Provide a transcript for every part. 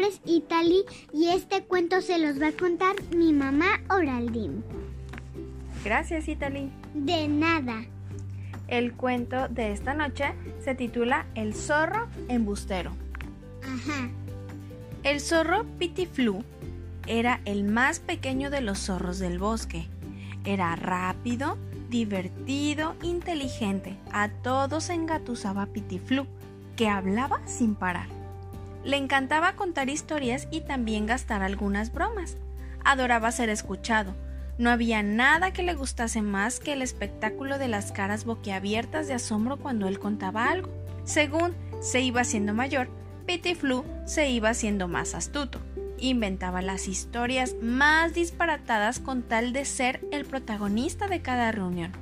es Italy y este cuento se los va a contar mi mamá Oraldín. Gracias, Italy. De nada. El cuento de esta noche se titula El zorro embustero. Ajá. El zorro Pitiflu era el más pequeño de los zorros del bosque. Era rápido, divertido, inteligente. A todos engatusaba Pitiflu, que hablaba sin parar. Le encantaba contar historias y también gastar algunas bromas. Adoraba ser escuchado. No había nada que le gustase más que el espectáculo de las caras boquiabiertas de asombro cuando él contaba algo. Según se iba haciendo mayor, Pitiflu se iba haciendo más astuto. Inventaba las historias más disparatadas con tal de ser el protagonista de cada reunión.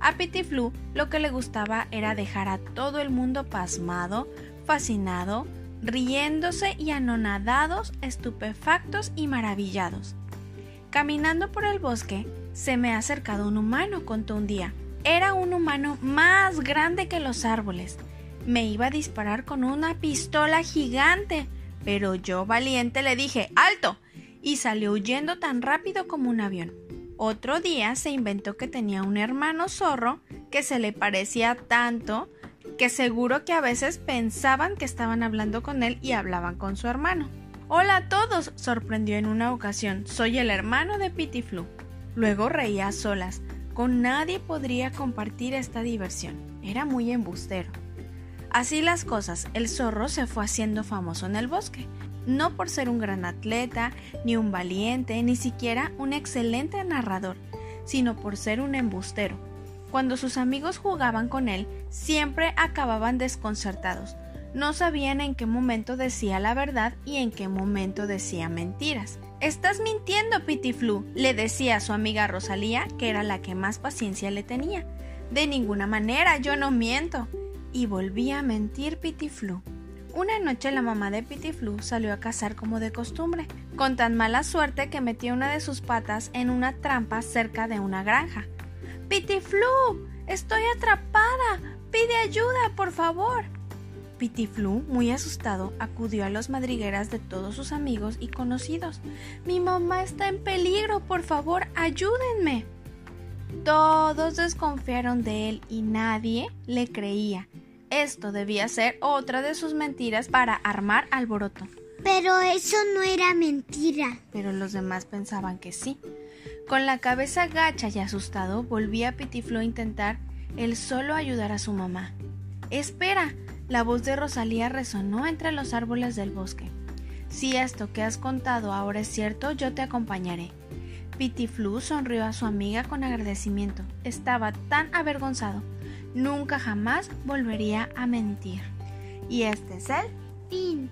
A Pitiflu lo que le gustaba era dejar a todo el mundo pasmado, fascinado, riéndose y anonadados, estupefactos y maravillados. Caminando por el bosque, se me ha acercado un humano, contó un día. Era un humano más grande que los árboles. Me iba a disparar con una pistola gigante, pero yo valiente le dije ¡Alto! y salió huyendo tan rápido como un avión. Otro día se inventó que tenía un hermano zorro que se le parecía tanto que seguro que a veces pensaban que estaban hablando con él y hablaban con su hermano. Hola a todos, sorprendió en una ocasión. Soy el hermano de Pitiflu. Luego reía a solas. Con nadie podría compartir esta diversión. Era muy embustero. Así las cosas, el zorro se fue haciendo famoso en el bosque, no por ser un gran atleta, ni un valiente, ni siquiera un excelente narrador, sino por ser un embustero. Cuando sus amigos jugaban con él, siempre acababan desconcertados. No sabían en qué momento decía la verdad y en qué momento decía mentiras. Estás mintiendo, Pitiflu, le decía a su amiga Rosalía, que era la que más paciencia le tenía. De ninguna manera, yo no miento y volvía a mentir Pitiflu. Una noche la mamá de Pitiflu salió a cazar como de costumbre, con tan mala suerte que metió una de sus patas en una trampa cerca de una granja. Pitiflu, estoy atrapada. Pide ayuda, por favor. Pitiflu, muy asustado, acudió a los madrigueras de todos sus amigos y conocidos. Mi mamá está en peligro, por favor, ayúdenme. Todos desconfiaron de él y nadie le creía. Esto debía ser otra de sus mentiras para armar alboroto. Pero eso no era mentira. Pero los demás pensaban que sí. Con la cabeza gacha y asustado, volvía Pitiflo a intentar el solo ayudar a su mamá. Espera, la voz de Rosalía resonó entre los árboles del bosque. Si esto que has contado ahora es cierto, yo te acompañaré. Pitiflu sonrió a su amiga con agradecimiento. Estaba tan avergonzado. Nunca jamás volvería a mentir. Y este es el fin.